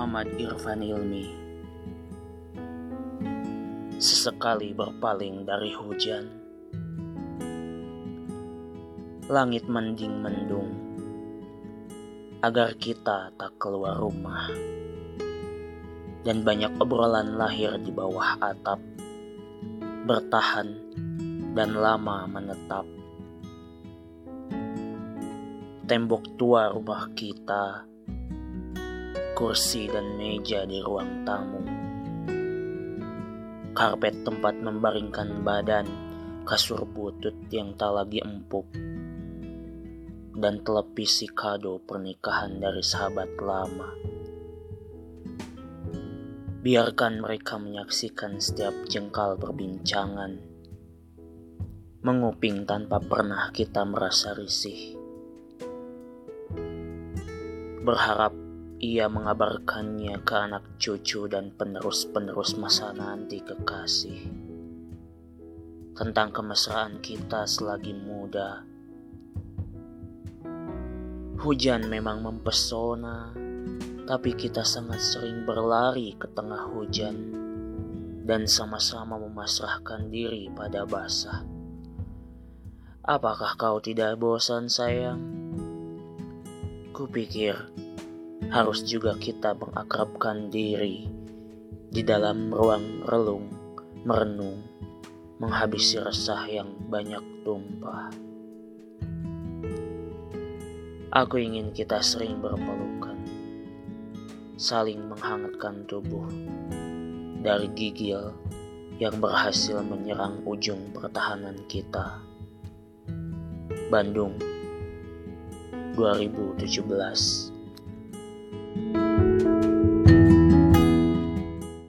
Muhammad Irfan Ilmi. Sesekali berpaling dari hujan Langit mending mendung Agar kita tak keluar rumah. Dan banyak obrolan lahir di bawah atap Bertahan dan lama menetap. Tembok tua rumah kita kursi dan meja di ruang tamu. Karpet tempat membaringkan badan, kasur butut yang tak lagi empuk, dan televisi kado pernikahan dari sahabat lama. Biarkan mereka menyaksikan setiap jengkal perbincangan, menguping tanpa pernah kita merasa risih. Berharap ia mengabarkannya ke anak cucu dan penerus-penerus masa nanti kekasih. Tentang kemesraan kita selagi muda. Hujan memang mempesona, tapi kita sangat sering berlari ke tengah hujan dan sama-sama memasrahkan diri pada basah. Apakah kau tidak bosan sayang? Kupikir harus juga kita mengakrabkan diri di dalam ruang relung, merenung, menghabisi resah yang banyak tumpah. Aku ingin kita sering berpelukan, saling menghangatkan tubuh dari gigil yang berhasil menyerang ujung pertahanan kita. Bandung 2017